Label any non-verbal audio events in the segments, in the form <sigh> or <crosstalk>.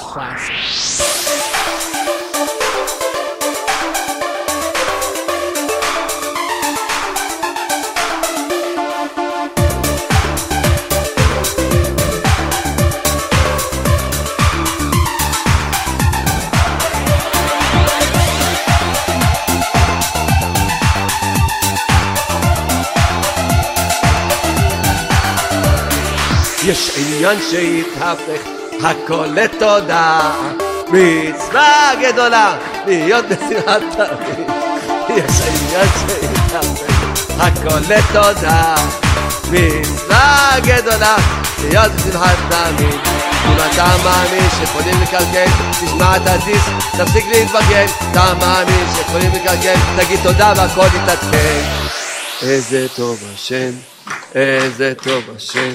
classic. يشعل يان شيء تهافخ הכל לתודה. מצווה גדולה להיות בשמחת תמיד הכל לתודה. מצווה גדולה להיות בשמחת תמיד אם אתה מאמין שיכולים לקלקל תשמע את הדיס תפסיק להתבגן אתה מאמין שיכולים לקלקל תגיד תודה והכל יתעדכן. איזה טוב השם איזה טוב השם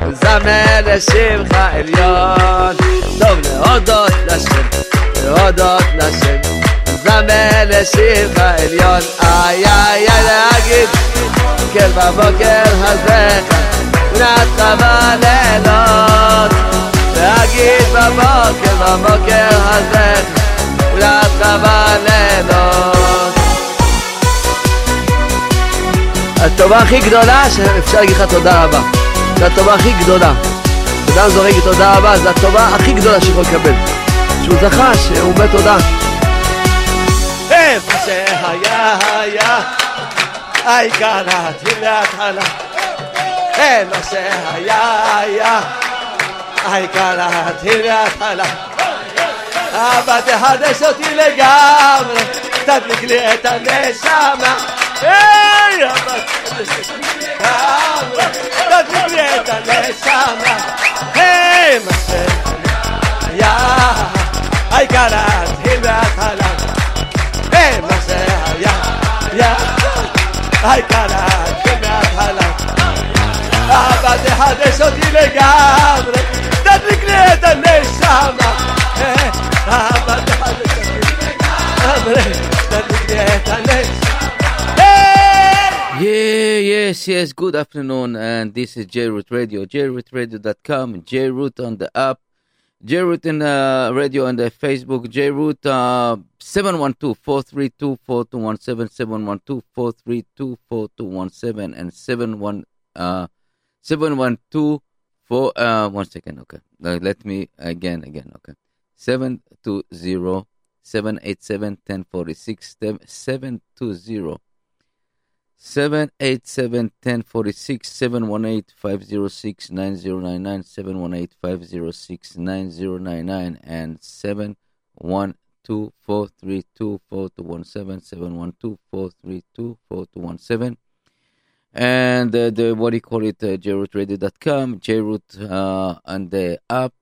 זמר לשמך עליון, טוב להודות לשם, להודות לשם, זמר לשמך עליון, איי איי איי להגיד, כן בבוקר הזה, נתך בלילות, להגיד בבוקר, בבוקר הזה, נתך בלילות. הטובה הכי גדולה שאפשר להגיד לך תודה רבה. זו הטובה הכי גדולה. אדם זורק תודה רבה, זו הטובה הכי גדולה שיכול לקבל. שהוא זכה, שהוא אומר תודה. איפה שהיה היה, העיקר להתחיל להתחלה. איפה שהיה היה, העיקר להתחיל להתחלה. אבא תחדש אותי לגמרי, תדליק לי את הנשמה. היי, אבא תחדש אותי לגמרי, תדליק לי את הנשמה. היי, מה שהיה, העיקר להתחיל מההתחלה. היי, מה שהיה, היה, העיקר להתחיל מההתחלה. אבא תחדש אותי לגמרי, תדליק לי את הנשמה. היי, אבא תחדש אותי לגמרי, תדליק לי את הנשמה. Yeah, yes, yes. Good afternoon, and this is JRoot Radio, jrootradio.com, JRoot on the app, JRoot in the radio on the Facebook, JRoot uh, 712-432-4217, 712-432-4217, and 71, uh, 712 for, uh, one second, okay. Uh, let me, again, again, okay. 720 787 1046, 720 787 1046 718 506 9099 718 506 9099 and 712 432 4217 712 432 4217 and uh, the what do you call it uh, jrootradio.com jroot uh, and the app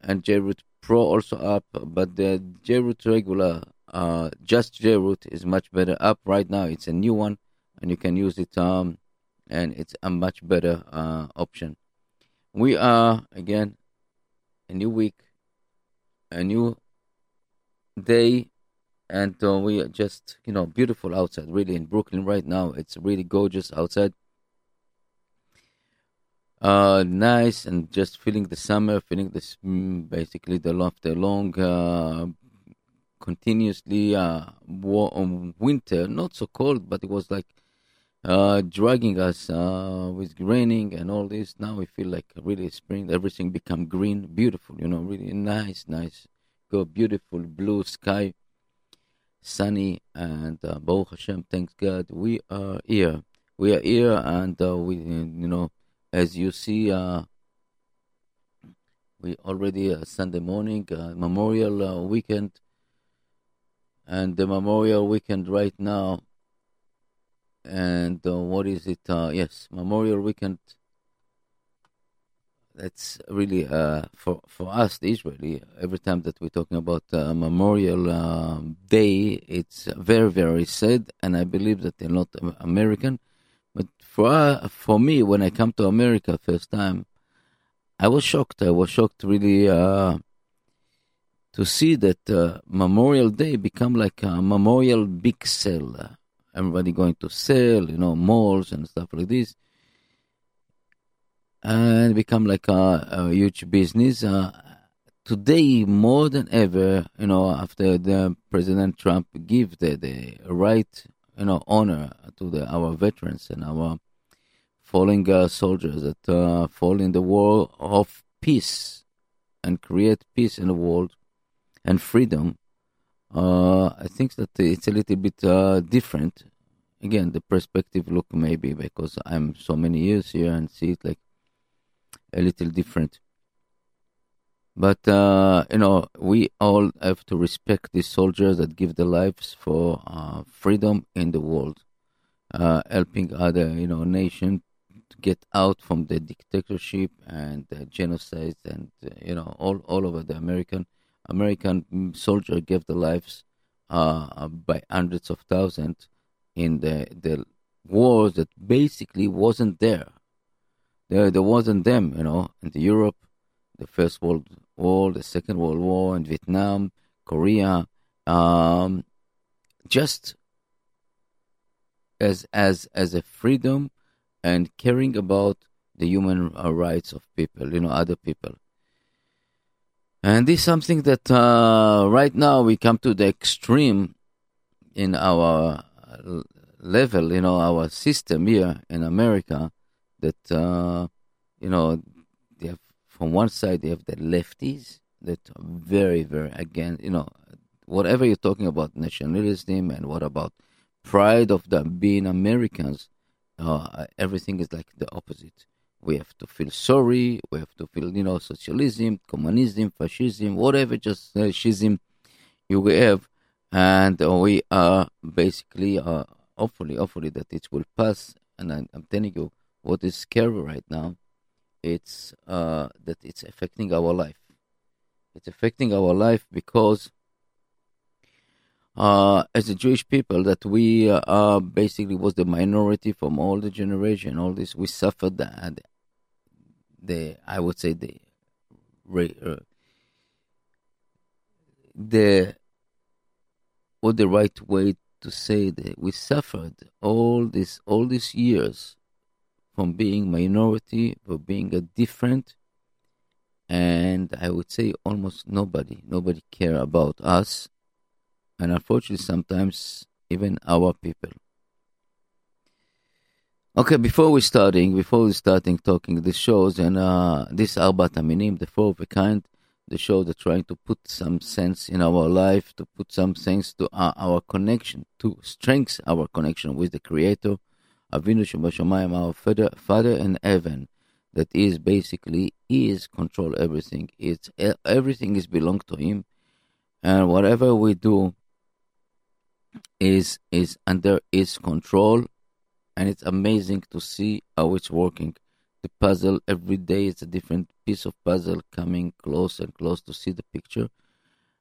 and jroot pro also app but the jroot regular uh, just jroot is much better app. Right now it's a new one and you can use it um and it's a much better uh, option. We are again a new week a new day and uh, we are just you know beautiful outside really in brooklyn right now. It's really gorgeous outside. Uh nice and just feeling the summer feeling this mm, basically the after long uh continuously uh um, winter. Not so cold but it was like uh dragging us uh with raining and all this now we feel like really spring everything become green beautiful you know really nice nice good, beautiful blue sky, sunny, and uh, Baruch Hashem, thanks God, we are here. We are here, and uh, we, you know, as you see, uh, we already uh, Sunday morning, uh, Memorial uh, weekend, and the Memorial weekend right now. And uh, what is it? Uh, yes, Memorial weekend. That's really uh, for for us, the Israeli. Every time that we're talking about uh, Memorial um Day, it's very very sad, and I believe that they're not American. But for uh, for me, when I come to America first time, I was shocked. I was shocked really uh, to see that Memorial Day become like a memorial big sale. Everybody going to sell, you know, malls and stuff like this, and become like a, a huge business. Uh, today, more than ever, you know, after the President Trump give the, the right, you know, honor to the, our veterans and our falling uh, soldiers that uh, fall in the war of peace and create peace in the world and freedom. Uh, I think that it's a little bit uh, different. Again, the perspective look maybe because I'm so many years here and see it like a little different. But uh, you know, we all have to respect these soldiers that give their lives for uh, freedom in the world, helping other you know nations to get out from the dictatorship and the genocide and uh, you know all all over the American American soldier gave their lives uh, by hundreds of thousands in the the wars that basically wasn't there. There there wasn't them, you know, in the Europe, the First World War, the Second World War, and Vietnam, Korea, um, just as as as a freedom and caring about the human uh, rights of people, you know, other people. And this is something that uh, right now we come to the extreme in our uh, level, you know, our system here in America. That uh, you know, they have from one side they have the lefties that are very, very against, you know, whatever you're talking about nationalism and what about pride of the being Americans uh, everything is like the opposite. We have to feel sorry. We have to feel, you know, socialism, communism, fascism, whatever, just uh, schism you have, and we are basically, uh, hopefully, hopefully that it will pass. And I, am telling you, what is scary right now, it's uh, that it's affecting our life. It's affecting our life because uh, as a Jewish people that we uh, basically was the minority from all the generation. All this we suffered the, the I would say the uh, the what the right way to say that we suffered all this all these years from being minority for being a different and I would say almost nobody nobody care about us and unfortunately sometimes even our people. Okay, before we starting, before we starting talking the shows and uh, this Arbat Aminim, the four of a kind, the show that trying to put some sense in our life, to put some sense to our, our connection, to strengthen our connection with the Creator, Avinu Shemashayim, our Father, Father in heaven, that is basically is control everything. It's everything is belong to Him, and whatever we do, is is under its control and it's amazing to see how it's working. The puzzle every day is a different piece of puzzle coming close and close to see the picture.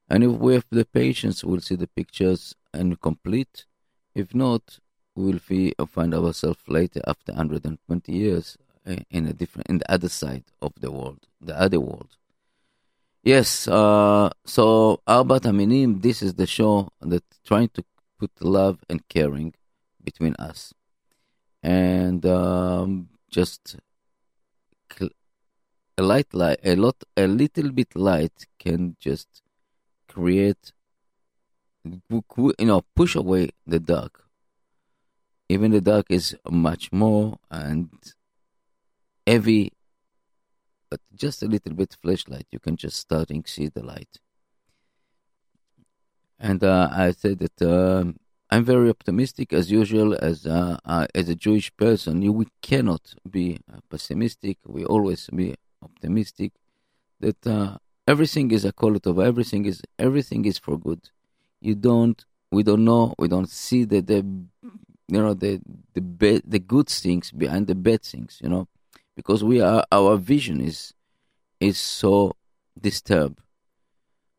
And if we have the patience we'll see the pictures and complete. If not we will be, find ourselves later after 120 years uh, in a different in the other side of the world the other world. Yes uh, so Arbat Aminim this is the show that trying to put love and caring between us. And um, just a light, light, a lot, a little bit light can just create, you know, push away the dark. Even the dark is much more and heavy, but just a little bit flashlight, you can just starting see the light. And uh, I said that um I'm very optimistic as usual. As uh, uh, as a Jewish person, we cannot be uh, pessimistic. We always be optimistic. That uh, everything is a of Everything is everything is for good. You don't. We don't know. We don't see the the you know the the be, the good things behind the bad things. You know, because we are our vision is is so disturbed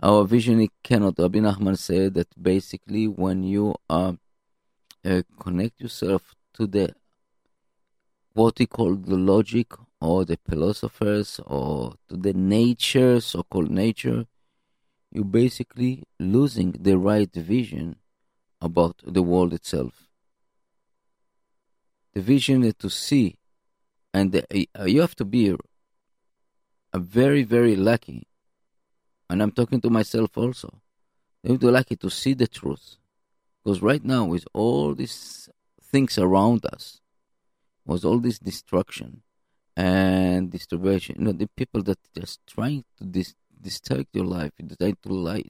our vision cannot. Rabbi Nachman said that basically when you uh, uh, connect yourself to the what we call the logic or the philosophers or to the nature, so-called nature, you basically losing the right vision about the world itself. The vision is to see, and the, uh, you have to be a very, very lucky and I'm talking to myself also. You have to see the truth. Because right now, with all these things around us, was all this destruction and disturbation. You know, the people that just trying to dis- distract your life, trying to lie,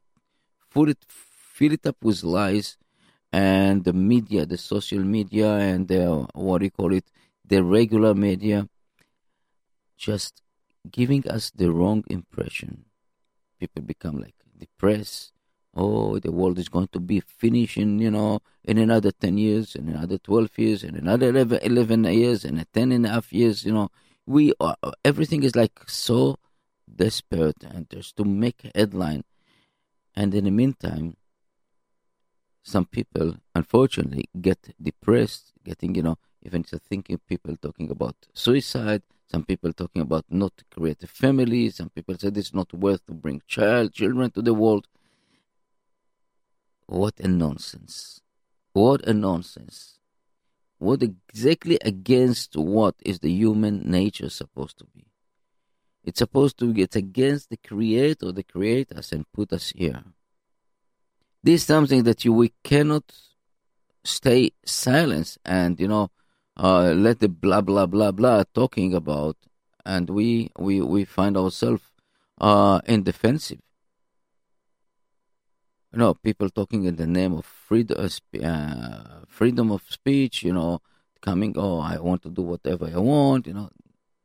fill it, fill it up with lies, and the media, the social media, and the, what do you call it, the regular media, just giving us the wrong impression people become like depressed. Oh, the world is going to be finishing, you know, in another 10 years, in another 12 years, in another 11, 11 years, and 10 and a half years, you know. We are, everything is like so desperate and just to make a headline. And in the meantime, some people, unfortunately, get depressed, getting, you know, even thinking people talking about suicide, some people talking about not to create a family. Some people said it's not worth to bring child children to the world. What a nonsense! What a nonsense! What exactly against what is the human nature supposed to be? It's supposed to get against the Creator, the create us and put us here. This is something that you we cannot stay silent and you know uh, let the blah blah blah blah talking about, and we we we find ourselves uh, in defensive. You know, people talking in the name of freedom, uh, uh, freedom of speech. You know, coming, oh, I want to do whatever I want. You know,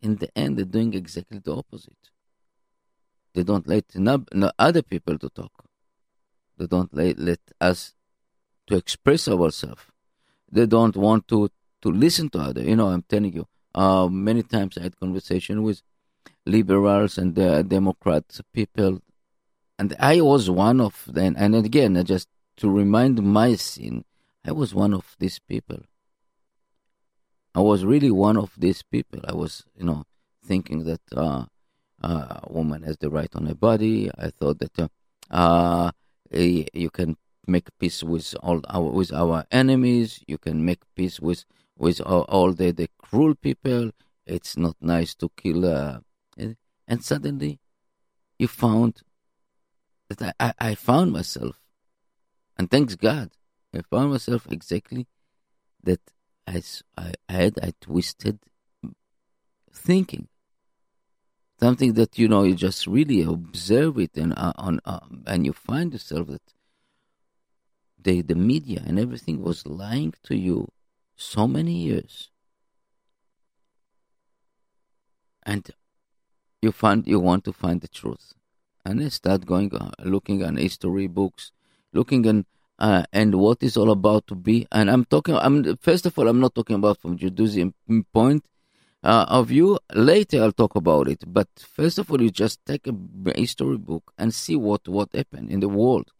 in the end, they're doing exactly the opposite. They don't let no, no other people to talk. They don't let, let us to express ourselves. They don't want to to listen to other. You know, I'm telling you, uh, many times I had conversation with liberals and uh, Democrats people, and I was one of them. And again, just to remind my sin, I was one of these people. I was really one of these people. I was, you know, thinking that uh, uh, a woman has the right on her body. I thought that uh, uh you can make peace with all our with our enemies. You can make peace with with all, all the, the cruel people. It's not nice to kill. Uh, and suddenly, you found that I, I, I found myself, and thanks God, I found myself exactly that I, I had I twisted thinking something that you know you just really observe it and uh, on uh, and you find yourself that the the media and everything was lying to you so many years. And you find you want to find the truth. And I start going uh, looking at history books, looking at uh, and what is all about to be. And I'm talking. I'm first of all, I'm not talking about from Judaism point uh, of view. Later, I'll talk about it. But first of all, you just take a history book and see what what happened in the world.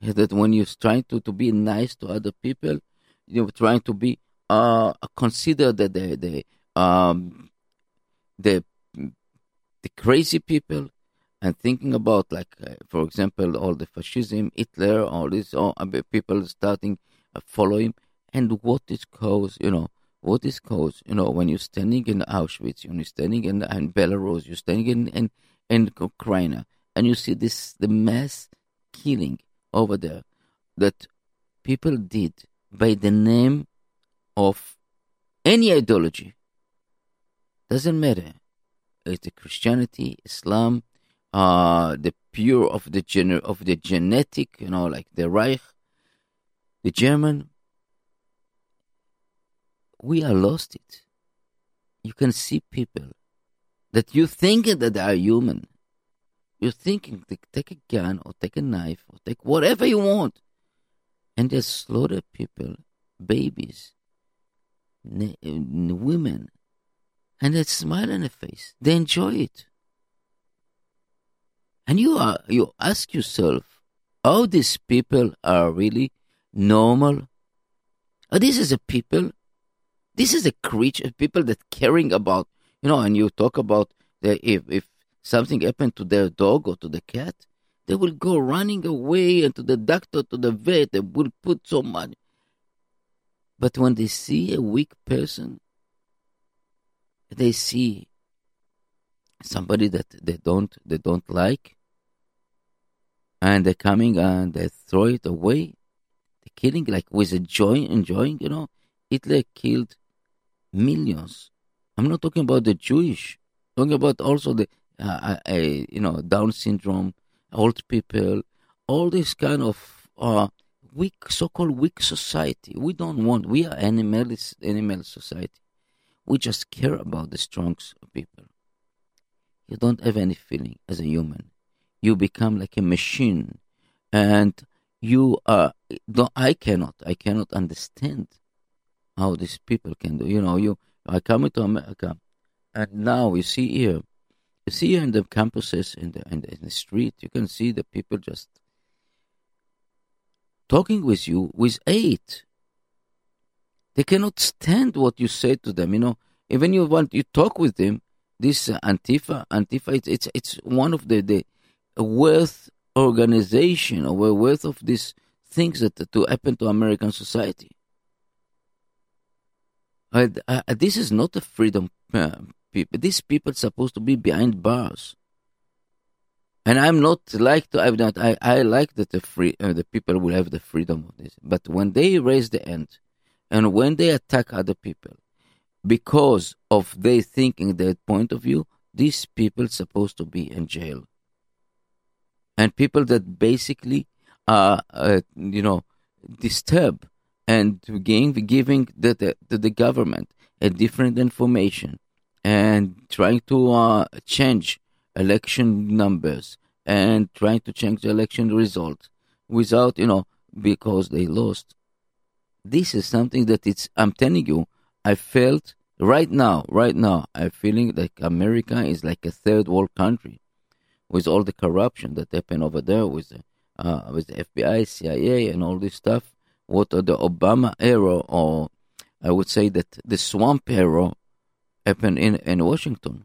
That when you're trying to to be nice to other people, you're trying to be uh, consider the the the, um, the the crazy people and thinking about like uh, for example all the fascism hitler all these all, uh, people starting uh, following and what is cause you know what is cause you know when you're standing in auschwitz you're standing in, in belarus you're standing in, in in ukraine and you see this the mass killing over there that people did by the name of any ideology. Doesn't matter. It's the Christianity, Islam, uh, the pure of the gener- of the genetic, you know, like the Reich, the German. We are lost it. You can see people that you think that they are human. You're thinking to take a gun or take a knife or take whatever you want, and they slaughter people, babies, women, and they smile on their face. They enjoy it. And you are you ask yourself, how these people are really normal? Oh, this is a people. This is a creature, people that caring about, you know, and you talk about the, if, if something happened to their dog or to the cat, they will go running away and to the doctor, to the vet, they will put so money. But when they see a weak person, they see somebody that they don't they don't like, and they're coming and they throw it away. They're killing like with a joy, enjoying. You know, Hitler killed millions. I'm not talking about the Jewish. I'm talking about also the uh, uh, you know Down syndrome, old people, all this kind of uh, weak, so-called weak society. We don't want. We are animalist, animal society. We just care about the strong people. You don't have any feeling as a human you become like a machine and you are i cannot i cannot understand how these people can do you know you i come into america and now you see here you see here in the campuses in the, in the in the street you can see the people just talking with you with hate they cannot stand what you say to them you know even you want you talk with them this antifa antifa it's, it's it's one of the the a worth organization or worth of these things that to happen to American society. Uh, this is not a freedom uh, people. These people are supposed to be behind bars. And I'm not like to. I'm not. I, I like that the free uh, the people will have the freedom of this. But when they raise the end, and when they attack other people, because of their thinking, their point of view, these people supposed to be in jail and people that basically are, uh, you know, disturb and giving, giving the, the, the, the government a different information and trying to uh, change election numbers and trying to change the election result without, you know, because they lost. This is something that it's, I'm telling you, I felt right now, right now, I'm feeling like America is like a third world country with all the corruption that happened over there with the, uh, with the FBI, CIA, and all this stuff. What are the Obama era, or I would say that the swamp era, happened in, in Washington.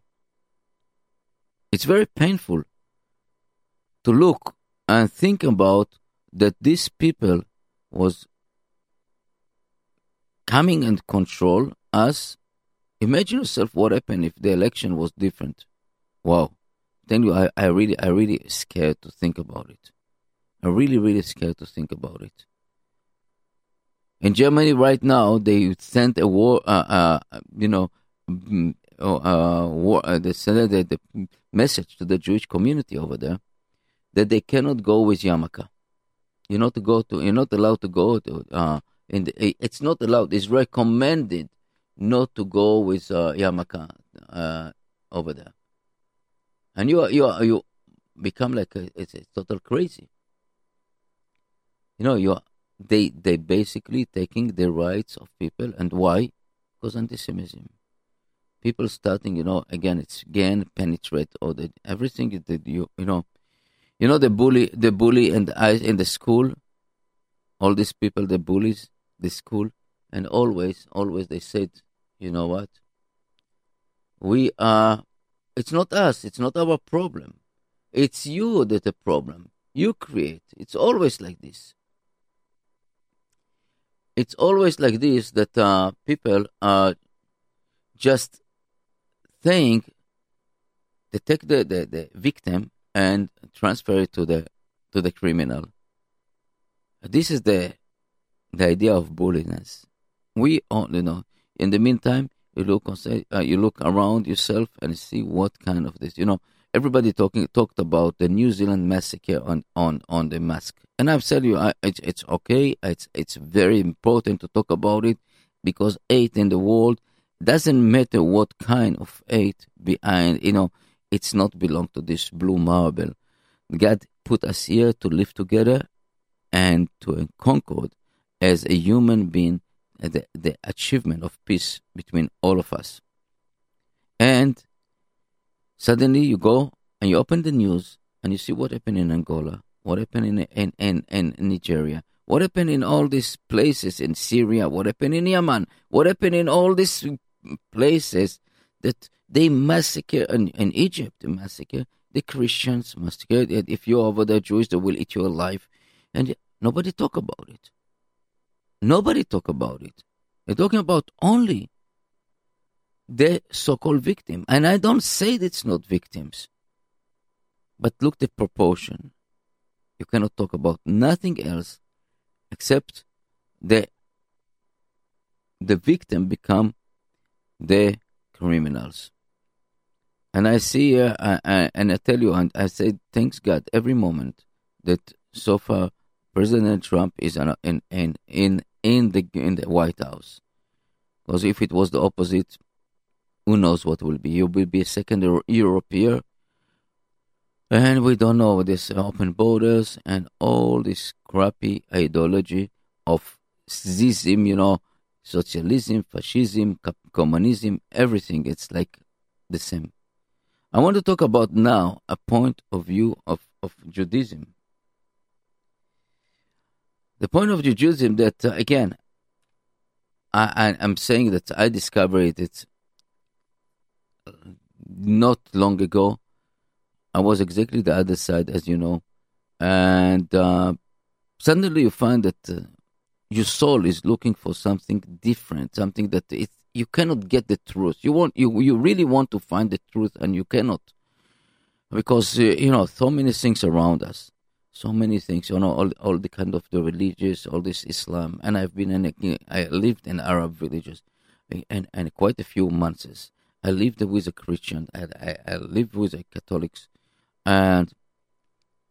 It's very painful to look and think about that these people was coming and control us. Imagine yourself what happened if the election was different. Wow tell you, I, I really, I really scared to think about it. I'm really, really scared to think about it. In Germany right now, they sent a war, uh, uh, you know, mm, uh, war, uh, sent the, the message to the Jewish community over there that they cannot go with yarmulke. You're not to go to. You're not allowed to go to. Uh, the, it's not allowed. It's recommended not to go with uh, yarmulke uh, over there and you are, you are, you become like a, it's, it's total crazy. You know, you are, they they basically taking the rights of people, and why? Because antisemitism. People starting, you know, again, it's again penetrate or the everything that you you know, you know the bully, the bully, and I in the school, all these people, the bullies, the school, and always, always they said, you know what? We are it's not us. It's not our problem. It's you that the problem. You create. It's always like this. It's always like this that uh, people are just think they take the, the, the victim and transfer it to the to the criminal. This is the the idea of bulliness. We all, you know. In the meantime, you look uh, you look around yourself and see what kind of this. You know, everybody talking talked about the New Zealand massacre on on on the mask, and I've said you, I, it's it's okay. It's it's very important to talk about it because eight in the world doesn't matter what kind of hate behind. You know, it's not belong to this blue marble. God put us here to live together and to concord as a human being uh, the, the achievement of peace between all of us. And suddenly you go and you open the news and you see what happened in Angola, what happened in, in, in, in Nigeria, what happened in all these places in Syria, what happened in Yemen, what happened in all these places that they massacre in, in Egypt, they massacre the Christians, massacre. If you're over there Jewish, they will eat you alive. And nobody talk about it. Nobody talk about it. They're talking about only the so-called victim. And I don't say that it's not victims. But look the proportion. You cannot talk about nothing else except the the victim become the criminals. And I see, uh, I, I, and I tell you, and I say, thanks God, every moment that so far President Trump is in in in in the in the White House. Because if it was the opposite, who knows what will be? You will be a second European, and we don't know this open borders and all this crappy ideology of Zism, you know, socialism, fascism, communism, everything. It's like the same. I want to talk about now a point of view of, of Judaism. The point of Judaism that, uh, again, I, I, am saying that I discovered it not long ago. I was exactly the other side, as you know. And uh, suddenly you find that uh, your soul is looking for something different, something that it, you cannot get the truth. You want you you really want to find the truth, and you cannot because uh, you know so many things around us, so many things. You know all all the kind of the religious, all this Islam, and I've been in a, I lived in Arab villages, and and quite a few months. I lived with a Christian. I I, I lived with a Catholics, and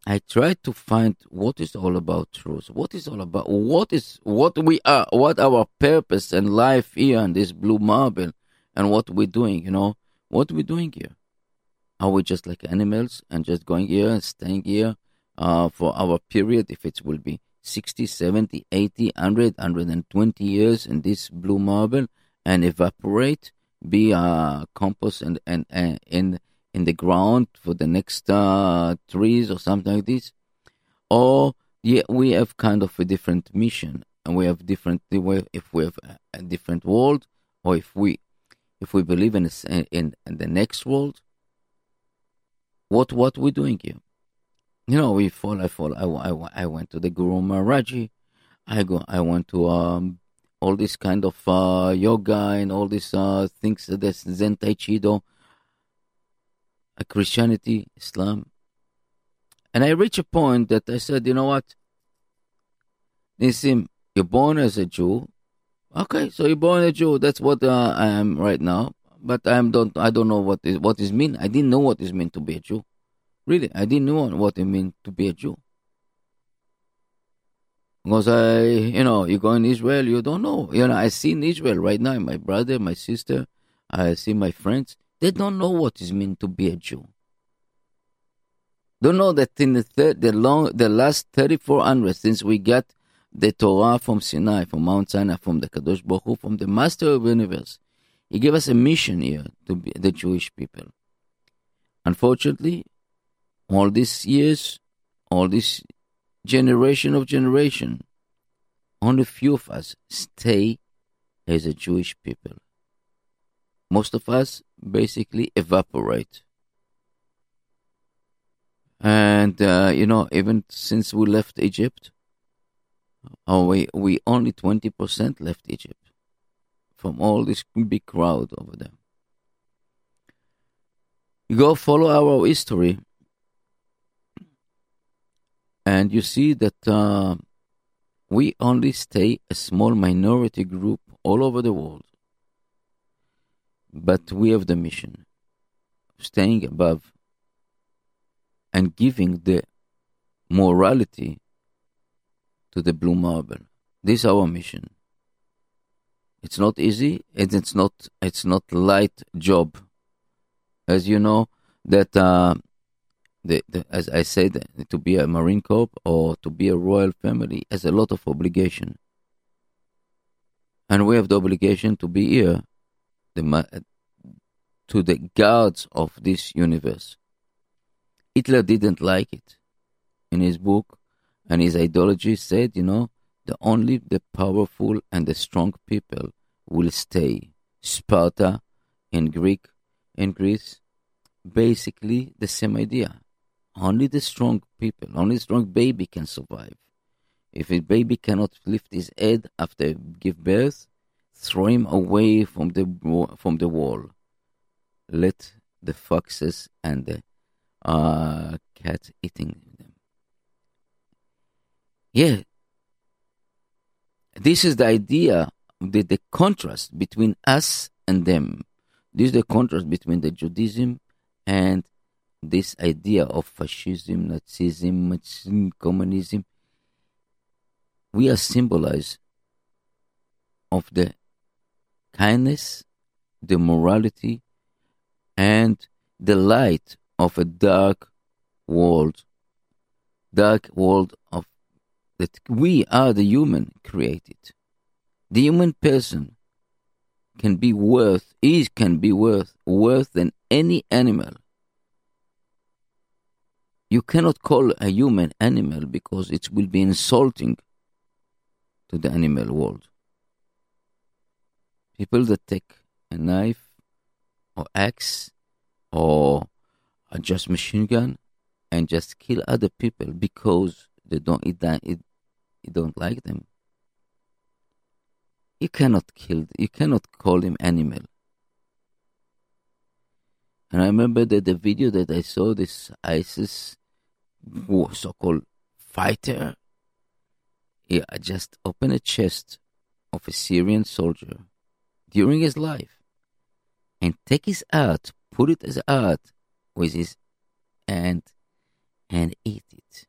I try to find what is all about truth. What is all about what is what we are, what our purpose and life here on this blue marble, and what we're doing. You know what we're doing here. Are we just like animals and just going here and staying here uh, for our period? If it will be 60, 70, 80, 100, 120 years in this blue marble and evaporate, be a compost and and, and in in the ground for the next uh, trees or something like this, or yeah, we have kind of a different mission and we have different if we have a different world or if we if we believe in in, in the next world. What what we doing here? You know, we fall. I fall. I, I, I went to the Guru Maharaji. I go. I went to um all this kind of uh, yoga and all these uh, things. This Zen Tai Chi do Christianity, Islam. And I reached a point that I said, you know what? Nisim, you're born as a Jew. Okay, so you're born a Jew. That's what uh, I am right now. But I don't. I don't know what is what is mean. I didn't know what is meant to be a Jew. Really, I didn't know what it meant to be a Jew. Because I, you know, you go in Israel, you don't know. You know, I see in Israel right now, my brother, my sister, I see my friends. They don't know what it means to be a Jew. Don't know that in the third, the long, the last 3400 since we got the Torah from Sinai, from Mount Sinai, from the Kadosh Baruch Hu, from the Master of the Universe, he gave us a mission here to be the Jewish people. Unfortunately, all these years, all this generation of generation, only few of us stay as a Jewish people most of us basically evaporate. And, uh, you know, even since we left Egypt, oh, we, we only 20% left Egypt from all this big crowd over there. You go follow our history, and you see that uh, we only stay a small minority group all over the world but we have the mission of staying above and giving the morality to the blue marble. This is our mission. It's not easy, and it's not it's not light job. As you know, that uh, the, the, as I said, to be a Marine Corps or to be a royal family has a lot of obligation, and we have the obligation to be here, the to the gods of this universe. Hitler didn't like it. In his book and his ideology said, you know, the only the powerful and the strong people will stay. Sparta in Greek in Greece, basically the same idea. Only the strong people, only strong baby can survive. If a baby cannot lift his head after give birth, throw him away from the from the wall. Let the foxes and the uh, cats eating them. Yeah, this is the idea, the, the contrast between us and them. This is the contrast between the Judaism and this idea of fascism, Nazism, communism. We are symbolized of the kindness, the morality, and the light of a dark world, dark world of that we are the human created. The human person can be worth is can be worth worth than any animal. You cannot call a human animal because it will be insulting to the animal world. People that take a knife or axe or just machine gun and just kill other people because they don't it, it, it don't like them. You cannot kill. You cannot call him animal. And I remember that the video that I saw this ISIS so-called fighter, he uh, just opened a chest of a Syrian soldier during his life and take his art, put it as art with his hand and eat it.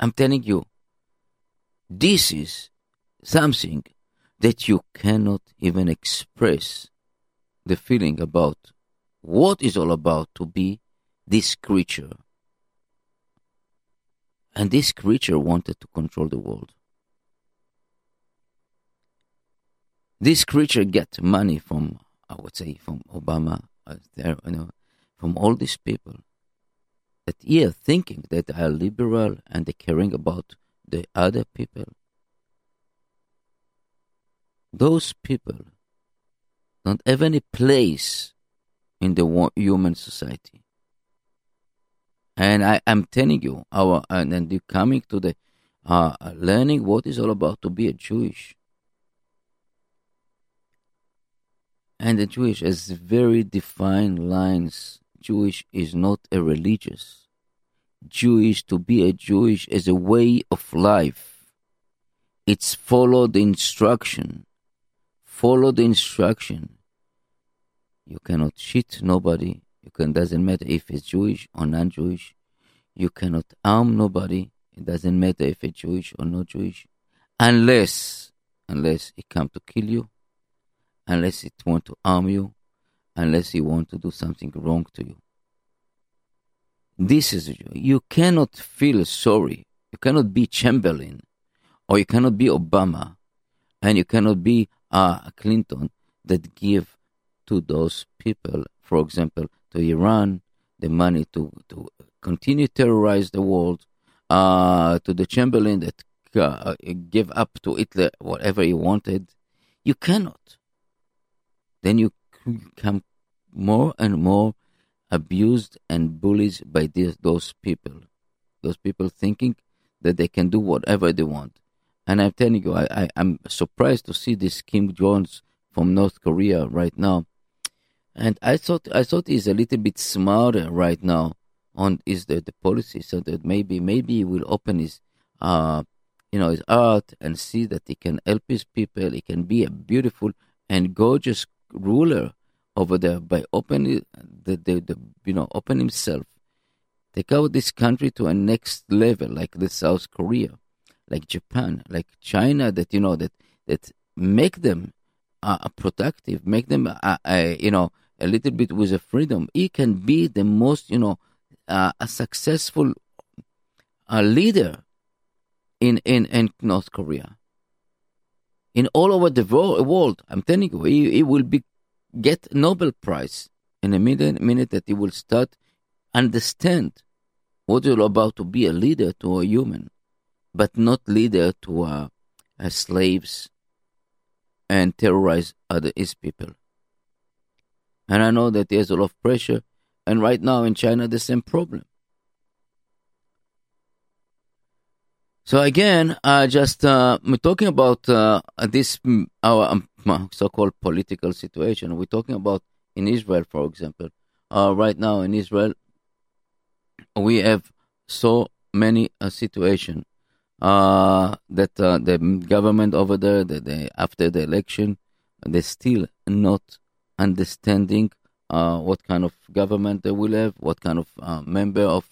I'm telling you, this is something that you cannot even express the feeling about what is all about to be this creature. And this creature wanted to control the world. This creature get money from, I would say, from Obama, uh, there, you know, from all these people that here thinking that they are liberal and they caring about the other people. Those people don't have any place in the human society. And I am telling you, our and, and coming to the uh, learning what is all about to be a Jewish. And the Jewish has very defined lines. Jewish is not a religious. Jewish to be a Jewish is a way of life. It's follow the instruction. Follow the instruction. You cannot cheat nobody. You can doesn't matter if it's Jewish or non-Jewish. You cannot harm nobody. It doesn't matter if it's Jewish or not Jewish, unless unless it come to kill you unless it want to harm you, unless it want to do something wrong to you. This is you cannot feel sorry. You cannot be Chamberlain, or you cannot be Obama, and you cannot be uh, Clinton that give to those people, for example, to Iran, the money to to continue terrorize the world, uh, to the Chamberlain that uh, give up to Hitler whatever he wanted. You cannot then you become more and more abused and bullied by this, those people. Those people thinking that they can do whatever they want. And I'm telling you, I, I, am surprised to see this Kim Jones from North Korea right now. And I thought I thought he's a little bit smarter right now on is the, the policy so that maybe maybe he will open his uh you know his art and see that he can help his people, he can be a beautiful and gorgeous ruler over there by opening the, the, the you know open himself Take out this country to a next level, like the South Korea, like Japan, like China, that you know that that make them uh, productive, make them uh, uh, you know a little bit with a freedom. He can be the most you know uh, a successful uh, leader in, in in North Korea. In all over the world, I'm telling you, he, he will be get Nobel Prize in a minute, minute that he will start understand what it's about to be a leader to a human, but not leader to a slaves and terrorize other his people. And I know that there's a lot of pressure, and right now in China the same problem. So again, uh, just uh, we're talking about uh, this mm, our um, so-called political situation. We're talking about in Israel, for example. Uh, right now in Israel, we have so many uh, situation uh, that uh, the government over there, that they, after the election, they're still not understanding what kind of government they will have, what kind of member of,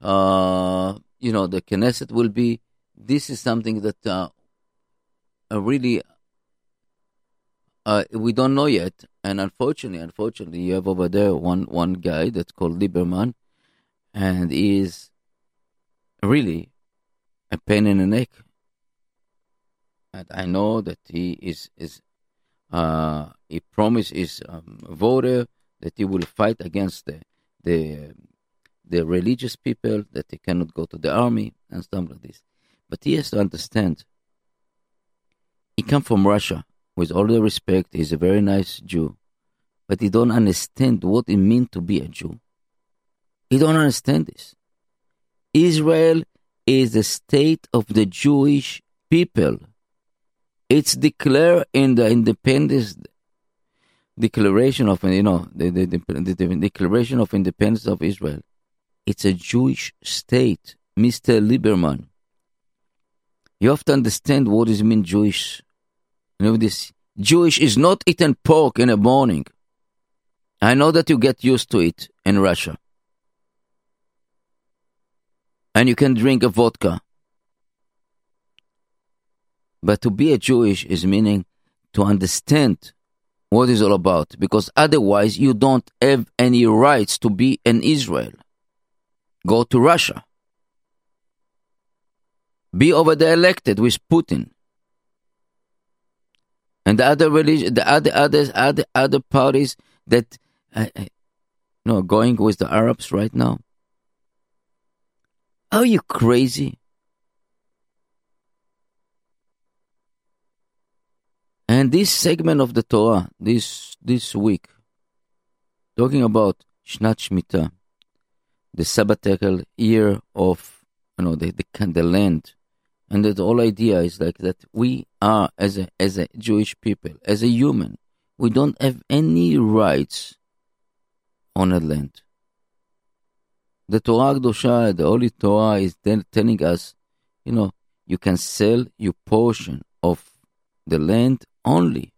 uh, you know, the Knesset will be. This is something that uh, really uh, we don't know yet. And unfortunately, unfortunately, you have over there one one guy that's called Lieberman, and is really a pain in the neck. And I know that he is is uh, he promised his um, voter that he will fight against the the the religious people that they cannot go to the army and stuff like this. But he has to understand. He come from Russia. With all the respect, he's a very nice Jew, but he don't understand what it means to be a Jew. He don't understand this. Israel is the state of the Jewish people. It's declared in the Independence Declaration of you know the, the, the, the Declaration of Independence of Israel. It's a Jewish state, Mr. Lieberman. You have to understand what it mean Jewish. You know this Jewish is not eating pork in the morning. I know that you get used to it in Russia and you can drink a vodka. But to be a Jewish is meaning to understand what it's all about, because otherwise you don't have any rights to be in Israel. Go to Russia. Be over there elected with Putin. And the other religion, the other others, other other parties that, uh, uh know, going with the Arabs right now. Are you crazy? And this segment of the Torah, this this week, talking about Shnat the sabbatical year of you know the, the the land, and the whole idea is like that we are as a as a Jewish people, as a human, we don't have any rights on a land. The Torah Kedosha, the Holy Torah, is then telling us, you know, you can sell your portion of the land only.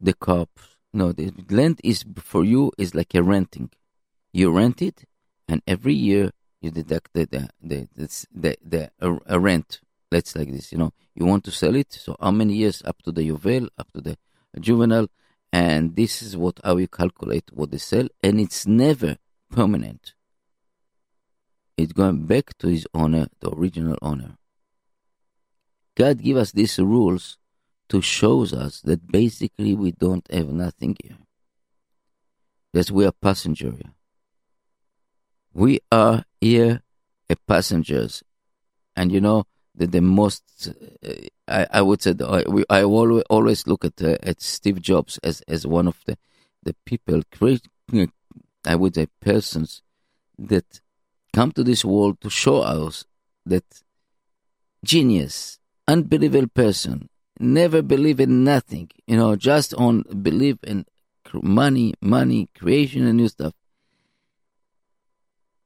The crops. No, the land is for you is like a renting. You rent it, and every year you deduct the the the the, the, the a, a rent. Let's like this. You know, you want to sell it. So how many years up to the Yovel, up to the juvenile, and this is what how you calculate what they sell, and it's never permanent. It's going back to his owner, the original owner. God give us these rules to show us that basically we don't have nothing here. That we are passenger here. We are here a passengers. And you know, the, the most, uh, I, I would say, I, we, I always, always look at uh, at Steve Jobs as, as one of the, the people create, I would say, persons that come to this world to show us that genius, unbelievable person, never believe in nothing, you know, just on believe in money, money, creation, and new stuff.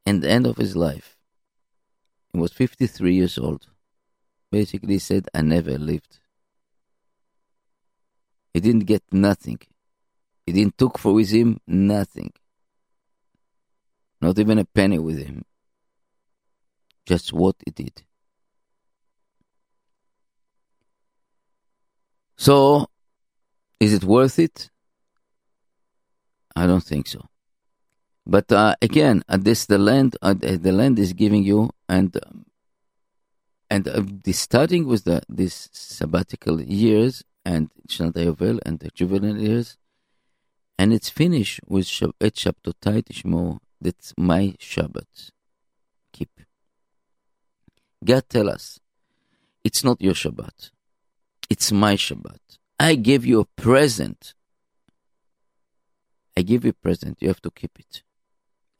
And the end of his life, he was 53 years old. Basically said, I never lived. He didn't get nothing. He didn't took for with him nothing. not even a penny with him. Just what he did. So, is it worth it? I don't think so. But uh, again, uh, this the land uh, the land is giving you, and um, and uh, the starting with the this sabbatical years and Shnat Yovel and the juvenile years, and it's finished with Et Shabtotai Tishmo. That's my Shabbat. Keep. God tell us, it's not your Shabbat. It's my Shabbat. I gave you a present. I give you a present. You have to keep it.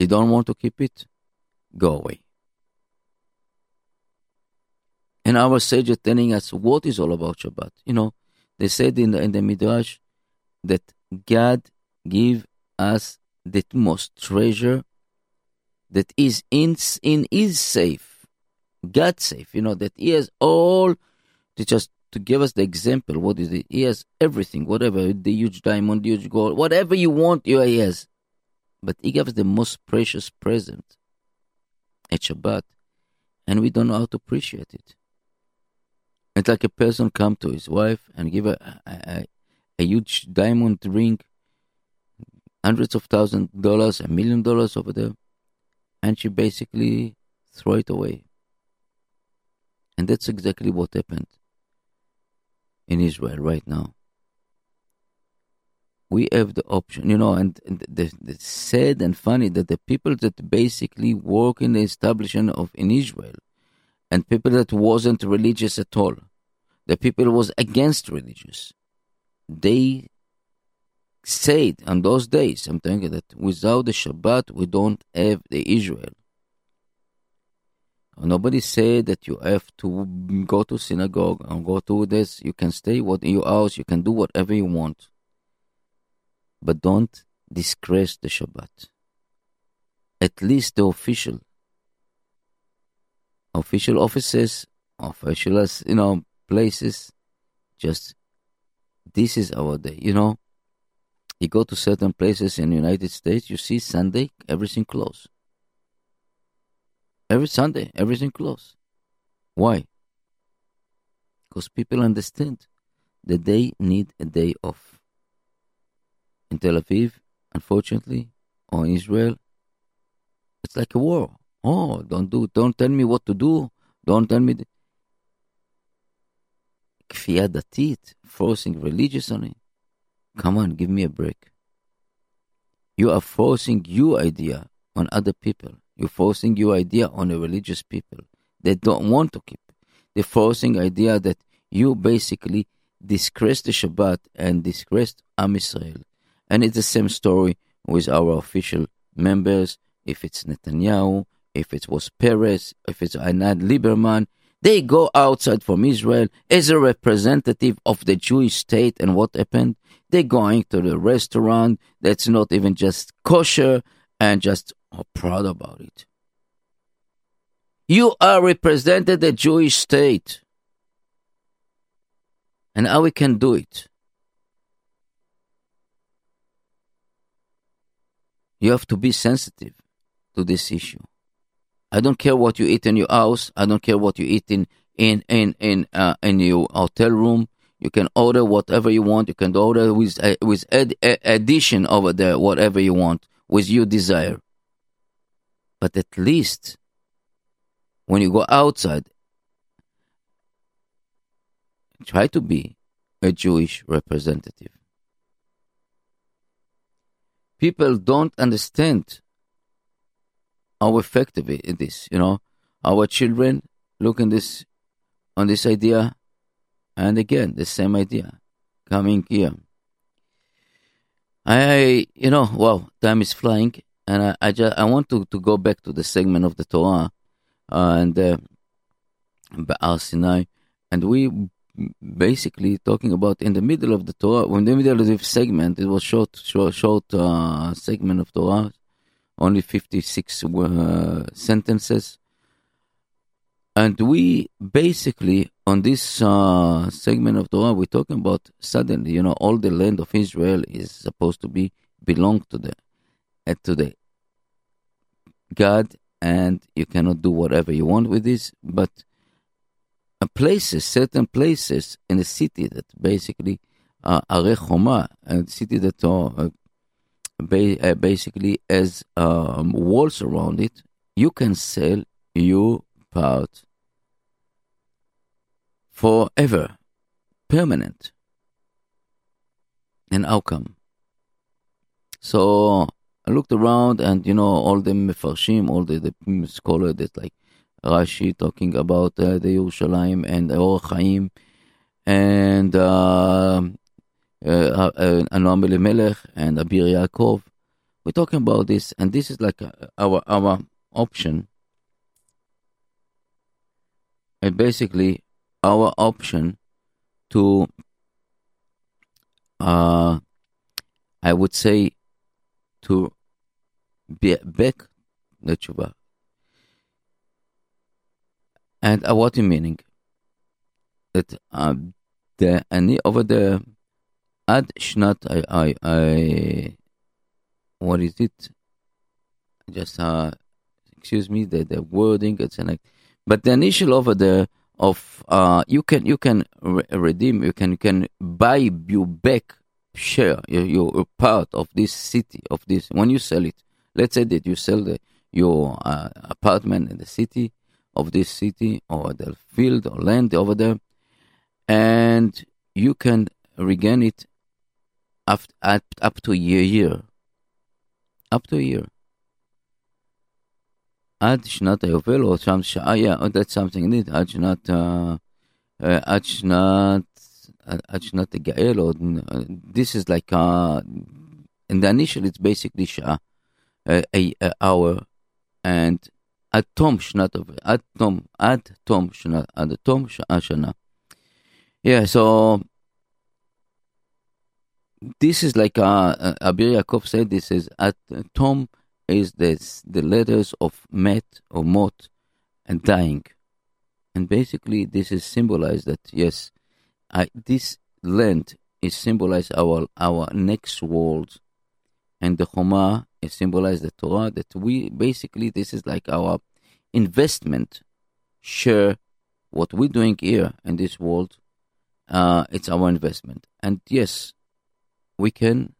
You don't want to keep it? Go away. And our sage telling us what is all about Shabbat. You know, they said in the, in the Midrash that God give us the most treasure that is in, in is safe. God safe. You know, that He has all to just to give us the example. What is it? He has everything, whatever, the huge diamond, the huge gold, whatever you want, he has. But He gives the most precious present at Shabbat, and we don't know how to appreciate it. It's like a person come to his wife and give a, a, a huge diamond ring, hundreds of thousand dollars, a million dollars over there, and she basically throw it away. And that's exactly what happened in Israel right now. We have the option, you know, and the, the sad and funny that the people that basically work in the establishment of in Israel and people that wasn't religious at all, the people was against religious, they said on those days, I'm telling you that without the Shabbat we don't have the Israel. Nobody said that you have to go to synagogue and go to this. You can stay what in your house. You can do whatever you want, but don't disgrace the Shabbat. At least the official, official offices, official, you know, places. Just this is our day. You know, you go to certain places in the United States, you see Sunday everything closed. Every Sunday, everything closed. Why? Because people understand that they need a day off In Tel Aviv, unfortunately, or in Israel, it's like a war. Oh, don't do, don't tell me what to do. Don't tell me. כפייה דתית, forcing religious on it. Come on, give me a break. You are forcing your idea on other people. You're forcing your idea on the religious people. They don't want to keep. They're forcing idea that you basically disgrace the Shabbat and disgrace Am Israel. and it's the same story with our official members. If it's Netanyahu, if it was Peres, if it's Anad Lieberman, they go outside from Israel as a representative of the Jewish state. And what happened? They're going to the restaurant that's not even just kosher and just are proud about it. You are represented the Jewish state. And how we can do it? You have to be sensitive to this issue. I don't care what you eat in your house. I don't care what you eat in in in in uh, in your hotel room. You can order whatever you want. You can order with uh, with ad- addition over there, whatever you want, with your desire. But at least when you go outside, try to be a Jewish representative. People don't understand how effective it is. You know, our children look in this on this idea, and again the same idea coming here. I, you know, wow, time is flying, and I, I just I want to, to go back to the segment of the Torah, uh, and uh, Behar Sinai, and we basically talking about in the middle of the Torah, in the middle of the segment, it was short, short, short uh, segment of Torah, only 56 uh, sentences. And we basically, on this uh, segment of Torah, we're talking about suddenly, you know, all the land of Israel is supposed to be belong to the, uh, to the God, and you cannot do whatever you want with this. But places, certain places in the city that basically uh, Ir Choma, a city that uh, ba- uh, basically has um, walls around it, you can sell your part forever, permanent, an outcome. So I looked around, and you know all the mefarshim, all the, the scholars that like Rashi talking about uh, the Yerushalayim and the Or Chaim, and uh, uh, uh, Anoam Elimelech and Abir Yaakov. We're talking about this, and this is like uh, our our option. And basically, our option to, uh, I would say, to be back the tshuva. And uh, what you meaning? That uh, the any over the ad shnat I I I what is it? Just uh excuse me the the wording it's an but the initial over the of uh you can you can re- redeem you can you can buy you back share You're part of this city of this when you sell it let's say that you sell the your uh, apartment in the city of this city, or the field or land over there, and you can regain it up, up, up to a year. up to a year. עד שנת היובל, או שם שעה, yeah, that's something neat, עד שנת, uh, uh, עד שנת, עד שנת הגאל, או, this is like, uh, in the initial it's basically שעה, uh, a, a hour, and עד תום שנת, עד תום, עד תום שנת, עד תום שעה שנה. Yeah, so this is like uh, uh, Abir Yaakov said. This is at uh, Tom is this the letters of met or mot and dying, and basically this is symbolized that yes, I, this land is symbolized our our next world, and the Choma is symbolized the Torah that we basically this is like our investment share what we're doing here in this world. Uh, it's our investment, and yes, we can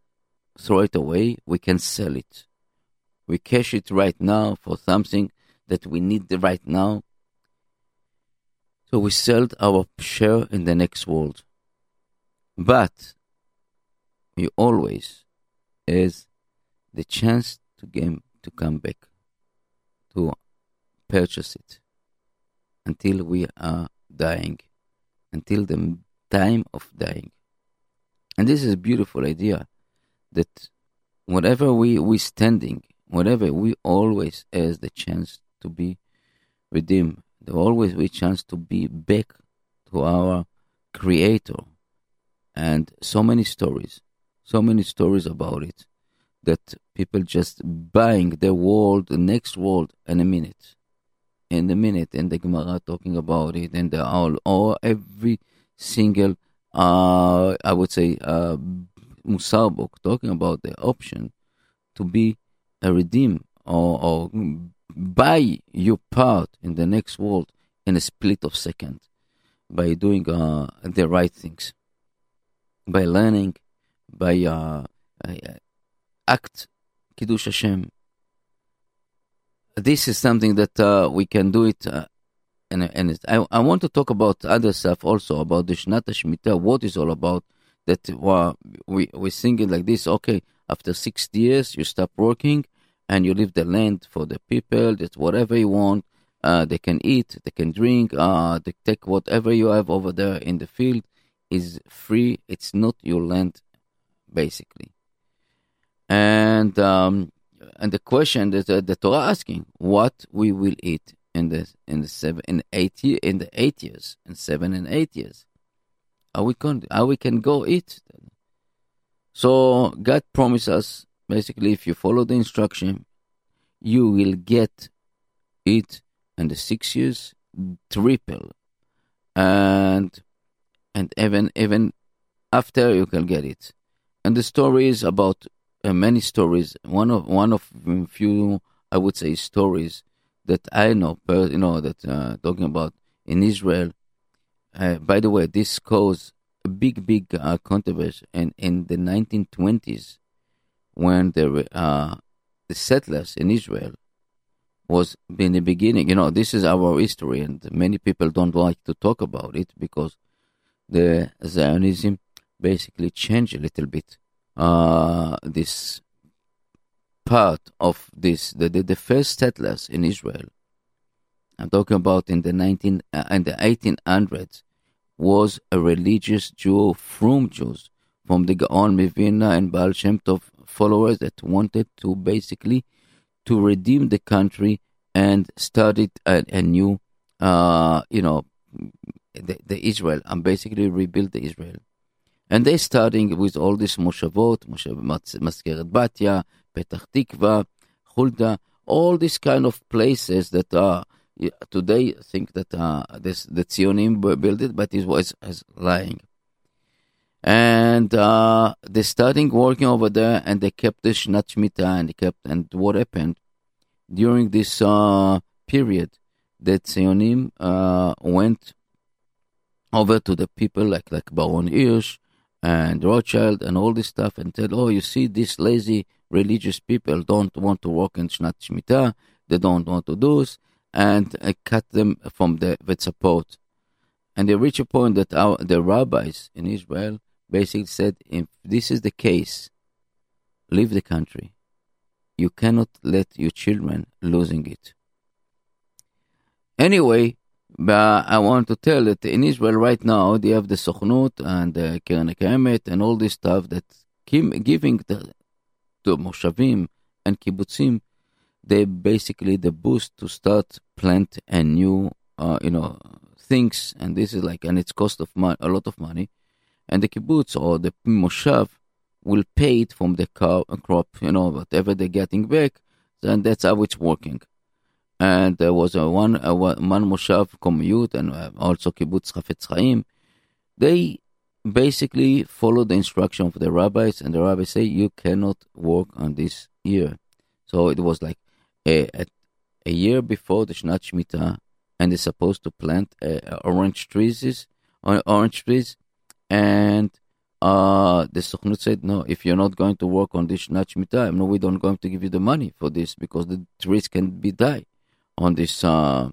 throw it away, we can sell it. We cash it right now for something that we need right now. So we sell our share in the next world. But we always has the chance to game to come back to purchase it until we are dying, until the time of dying. And this is a beautiful idea that whatever we we standing, whatever we always has the chance to be redeemed. There always we chance to be back to our creator. And so many stories, so many stories about it that people just buying the world, the next world in a minute. In a minute, and the Gemara talking about it, and the all, or every single uh, I would say, uh, Musar book, talking about the option to be a redeem or, or buy your part in the next world in a split of second by doing uh, the right things, by learning, by uh act Kiddush Hashem. This is something that uh, we can do it uh, and and I, I want to talk about other stuff also about the Shnata Shemitah, what is all about. That well, we we sing it like this. Okay, after sixty years, you stop working and you leave the land for the people. That whatever you want, uh, they can eat, they can drink, uh, they take whatever you have over there in the field is free. It's not your land, basically. And um, and the question that uh, the Torah asking, what we will eat in the in the seven in eight year, in the eight years in seven and eight years. How we can how we can go eat? So God promised us basically if you follow the instruction, you will get it in the six years triple, and and even even after you can get it. And the story is about uh, many stories. One of one of few I would say, stories that I know, you know, that uh, talking about in Israel. Uh, by the way, this caused a big, big uh, controversy. And in the 1920s, when the uh, the settlers in Israel was in the beginning, you know, this is our history, and many people don't like to talk about it because the Zionism basically changed a little bit uh, this part of this. The, the, the first settlers in Israel, I'm talking about in the 19 uh, in the 1800s, was a religious Jew from Jews from the Gaon MiVilna and Baal Shem Tov followers that wanted to basically to redeem the country and started a, a new, uh, you know, the, the Israel and basically rebuild the Israel. And they starting with all these Moshav Mazkeret Batya, Petach Tikva, Hulda, all these kind of places that are today I think that uh, this the Zionim built it, but it was as lying. And uh, they starting working over there, and they kept the Shnat Shmita, and they kept. And what happened during this uh, period? That Zionim uh, went over to the people like like Baron Hirsch and Rothschild and all this stuff, and said, "Oh, you see, these lazy religious people don't want to work in Shnat Shmita. They don't want to do this." and uh, cut them from the, the support. And they reached a point that our, the rabbis in Israel basically said, if this is the case, leave the country. You cannot let your children losing it. Anyway, but I want to tell that in Israel right now they have the Sochnut and the Keren Kayemet and all this stuff that giving the to Moshavim and Kibbutzim they basically the boost to start plant a new uh, you know things. And this is like and it's cost of money a lot of money. And the kibbutz or the moshav will pay it from the crop you know whatever they're getting back. Then that's how it's working and there was a one a one moshav Komemiyut and uh, also kibbutz Chafetz Chaim. They basically follow the instruction of the rabbis and the rabbis say you cannot work on this year. So it was like a, a, a year before the Shnat Shemitah, and they're supposed to plant uh, orange trees, orange trees, and uh, the Sochnut said, no, if you're not going to work on this Shnat Shemitah, no, we don't going to give you the money for this because the trees can be die on this uh,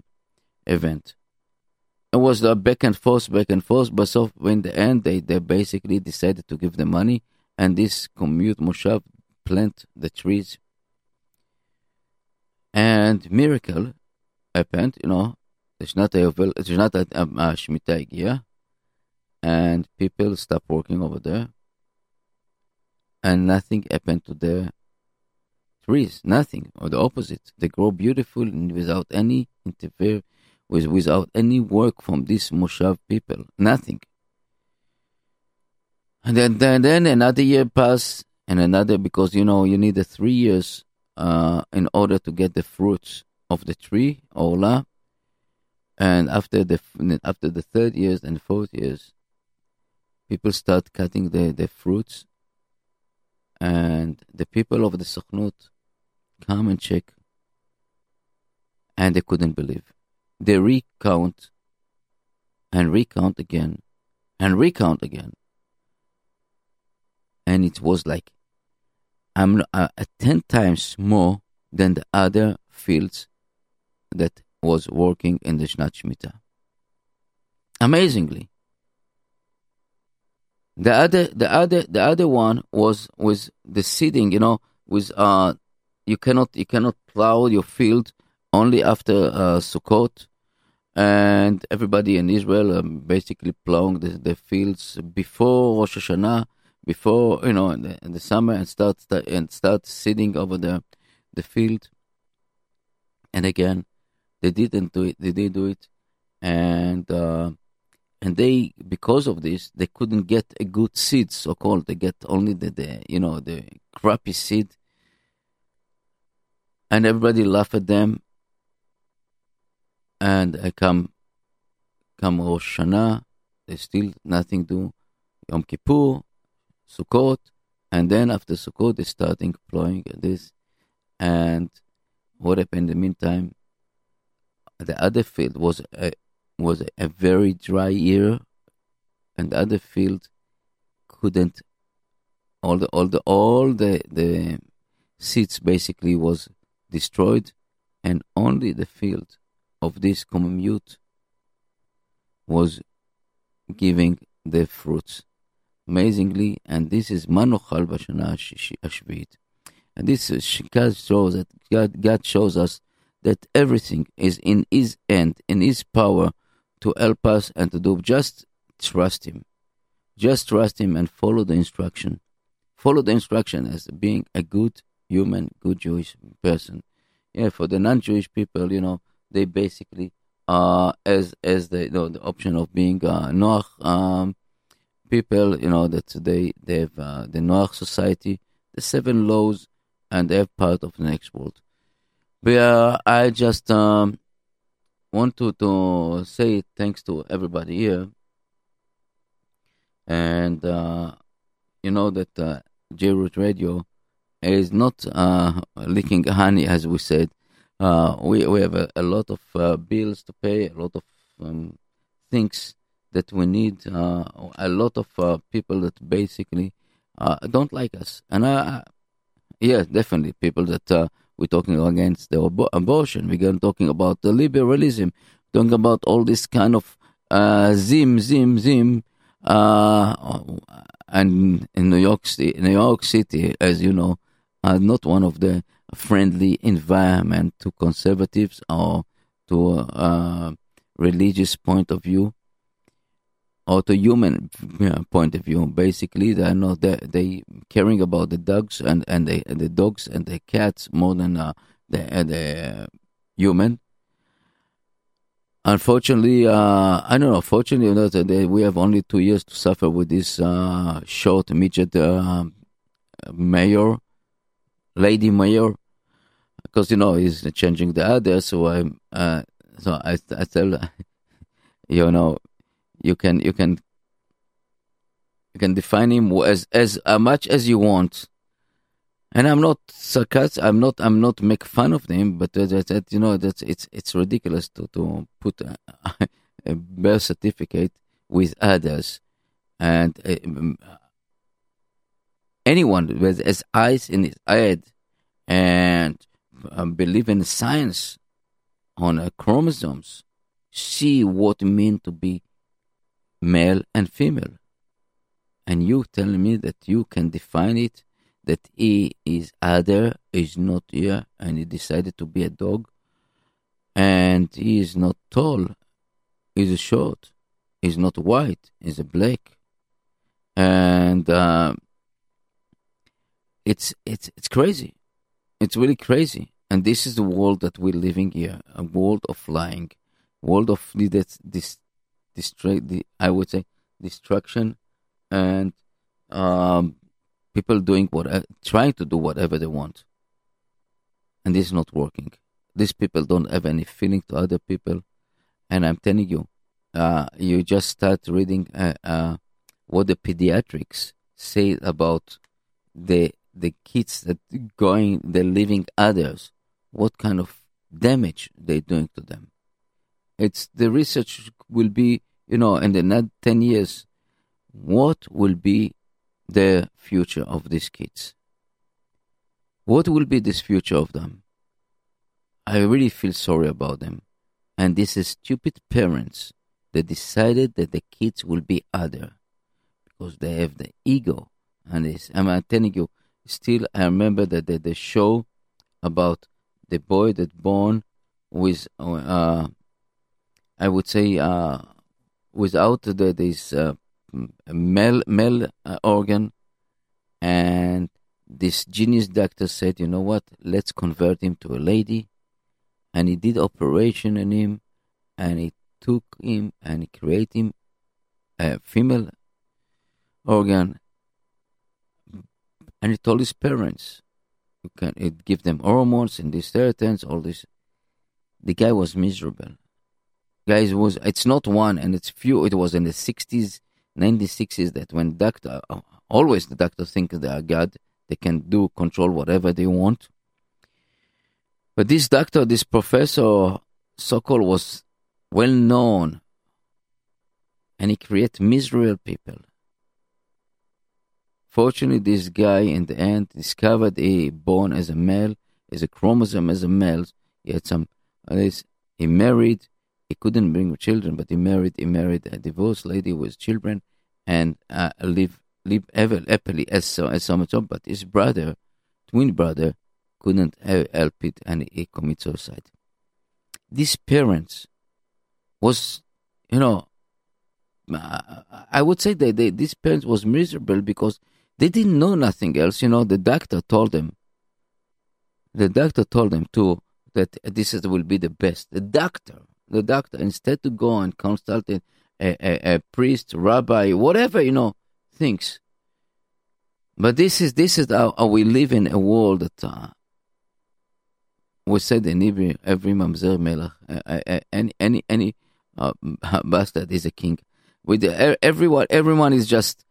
event. It was the back and forth, back and forth, but so in the end, they, they basically decided to give the money, and this Komemiyut Moshav plant the trees and miracle happened, you know, it's not a it's not a, a, a Shemitah and people stopped working over there, and nothing happened to the trees, nothing, or the opposite. They grow beautiful and without any interfere, with without any work from these Moshav people, nothing. And then, then, then another year passed, and another because you know you need the three years uh, in order to get the fruits of the tree, Orlah. And after the after the third years and fourth years, people start cutting the, the fruits, and the people of the Sochnut come and check, and they couldn't believe. They recount and recount again and recount again. And it was like I'm uh, 10 times more than the other fields that was working in the Shnat. Amazingly. The other, the other, the other one was with the seeding. You know, with uh, you cannot, you cannot plow your field only after uh, Sukkot, and everybody in Israel are basically plowing the, the fields before Rosh Hashanah before you know in the, in the summer and start and start sitting over the the field. And again, they didn't do it. They did do it, and uh, and they because of this they couldn't get a good seed, so called. They get only the, the you know the crappy seed, and everybody laugh at them. And I come, come Rosh Hashanah, they still nothing do. Yom Kippur, Sukkot, and then after Sukkot they start employing this, and what happened in the meantime? The other field was a, was a very dry year, and the other field couldn't. All the all the all the the seeds basically was destroyed, and only the field of this Komemiyut was giving the fruits. Amazingly, and this is Manochal Bashana Ashvit. And this is, God shows that God, God shows us that everything is in His hand, in His power to help us and to do. Just trust Him. Just trust Him and follow the instruction. Follow the instruction as being a good human, good Jewish person. Yeah, for the non-Jewish people, you know, they basically uh, as as the you know, the option of being uh, Noach um, people, you know that they they have uh, the Noach society, the seven laws, and they're part of the next world. But uh, I just um, want to, to say thanks to everybody here, and uh, you know that uh, J-Root Radio is not uh, leaking honey, as we said. Uh, we we have a, a lot of uh, bills to pay, a lot of um, things that we need. Uh, a lot of uh, people that basically uh, don't like us, and I, yeah, definitely people that uh, we're talking against the ab- abortion. We're talking about the liberalism, talking about all this kind of zim zim zim. and in New York City, New York City, as you know, are not one of the friendly environment to conservatives or to uh, religious point of view or to human point of view. Basically, they know they they caring about the dogs and and the, the dogs and the cats more than uh, the uh, the human. Unfortunately, uh, I don't know. Fortunately, know, that we have only two years to suffer with this uh, short midget uh, mayor, lady mayor, because you know he's changing the address. So I'm uh, so I I tell <laughs> you know you can you can you can define him as as uh, much as you want. And I'm not sarcastic. I'm not. I'm not make fun of them. But uh, that, that, you know that it's it's ridiculous to to put a, <laughs> a birth certificate with others, and uh, anyone with his eyes in his head and um, believe in science on uh, chromosomes, see what it means to be male and female. And you tell me that you can define it, that he is other, is not here, and he decided to be a dog, and he is not tall, he's short, he's not white, he's black, and uh, it's it's it's crazy. It's really crazy. And this is the world that we're living here a world of lying, world of this, this, the, I would say, destruction and um, people doing what, trying to do whatever they want. And this is not working. These people don't have any feeling to other people. And I'm telling you, uh, you just start reading uh, uh what the pediatrics say about the the kids that going they're leaving others what kind of damage they're doing to them. It's the research will be you know in the next 10 years what will be the future of these kids? What will be this future of them? I really feel sorry about them. And this is stupid parents that decided that the kids will be other because they have the ego. And this i'm telling you still I remember that the, the show about the boy that born with uh, I would say uh, without the, this uh, male male uh, organ, and this genius doctor said, you know what? Let's convert him to a lady, and he did operation on him, and he took him and created him a female organ and he told his parents, you can it give them hormones and this things, all this. The guy was miserable. Guys was it's not one and it's few. It was in the sixties, nineteen sixties that when doctor uh, always the doctor think they are God, they can do control whatever they want. But this doctor, this professor Sokol was well known and he created miserable people. Fortunately, this guy in the end discovered he born as a male, as a chromosome as a male. He had some, he married, he couldn't bring children, but he married, he married a divorced lady with children and uh, live, live ever happily as so, as so much. But his brother, twin brother, couldn't help it and he committed suicide. These parents was, you know, I would say that they, these parents was miserable because they didn't know nothing else. You know, the doctor told them. The doctor told them too that this is, will be the best. The doctor, the doctor, instead to go and consult a, a, a priest, rabbi, whatever you know, thinks. But this is this is how, how we live in a world that uh, we said in every every mamzer melech, any any any uh, <laughs> bastard is a king. With the, everyone, everyone is just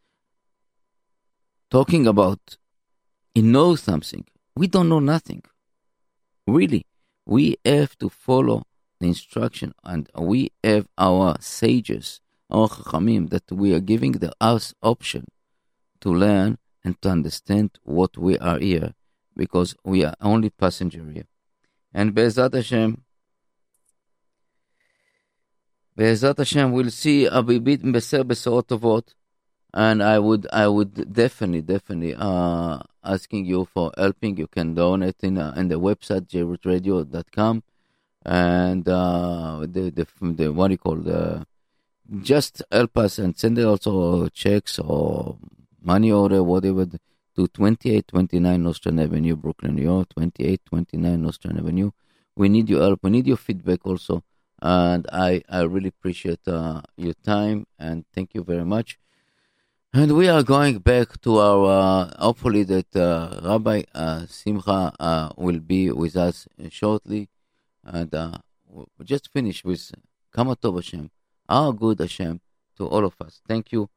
talking about he knows something. We don't know nothing. Really, we have to follow the instruction, and we have our sages, our chachamim, that we are giving the us option to learn and to understand what we are here, because we are only passenger here. And Be'ezat Hashem, Be'ezat Hashem, we'll see a bit beser besorot tovot, and I would, I would definitely, definitely, uh, asking you for helping. You can donate in, uh, in the website jrootradio.com, and uh, the, the, the what do you call the, just help us and send also checks or money order, whatever to 2829 Nostrand Avenue, Brooklyn, New York, 2829 Nostrand Avenue. We need your help. We need your feedback also. And I, I really appreciate uh, your time and thank you very much. And we are going back to our, uh, hopefully that uh, Rabbi uh, Simcha uh, will be with us shortly. And uh, we just finish with Kamatov Hashem, our good Hashem, to all of us. Thank you.